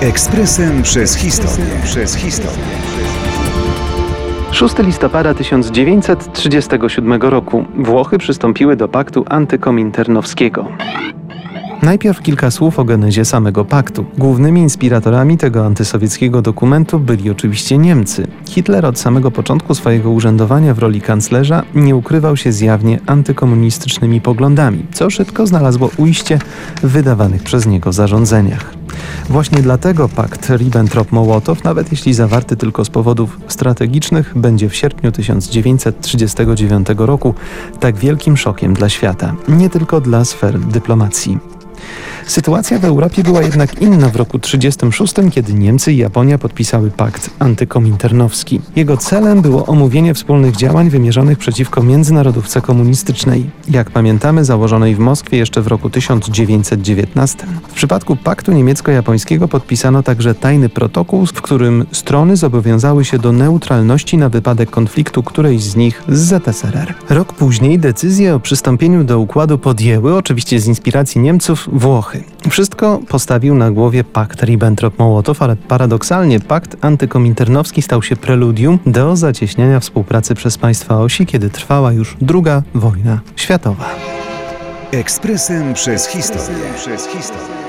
Ekspresem przez historię. Przez historię. 6 listopada 1937 roku Włochy przystąpiły do paktu antykominternowskiego. Najpierw kilka słów o genezie samego paktu. Głównymi inspiratorami tego antysowieckiego dokumentu byli oczywiście Niemcy. Hitler od samego początku swojego urzędowania w roli kanclerza nie ukrywał się zjawnie antykomunistycznymi poglądami, co szybko znalazło ujście w wydawanych przez niego zarządzeniach. Właśnie dlatego pakt Ribbentrop-Mołotow, nawet jeśli zawarty tylko z powodów strategicznych, będzie w sierpniu 1939 roku tak wielkim szokiem dla świata, nie tylko dla sfer dyplomacji. Sytuacja w Europie była jednak inna w roku 1936, kiedy Niemcy i Japonia podpisały pakt antykominternowski. Jego celem było omówienie wspólnych działań wymierzonych przeciwko międzynarodówce komunistycznej, jak pamiętamy założonej w Moskwie jeszcze w roku 1919. W przypadku paktu niemiecko-japońskiego podpisano także tajny protokół, w którym strony zobowiązały się do neutralności na wypadek konfliktu którejś z nich z ZSRR. Rok później decyzję o przystąpieniu do układu podjęły, oczywiście z inspiracji Niemców, Włochy. Wszystko postawił na głowie pakt Ribbentrop-Mołotow, ale paradoksalnie pakt antykominternowski stał się preludium do zacieśniania współpracy przez państwa osi, kiedy trwała już druga wojna światowa. Ekspresem przez historię. Przez historię.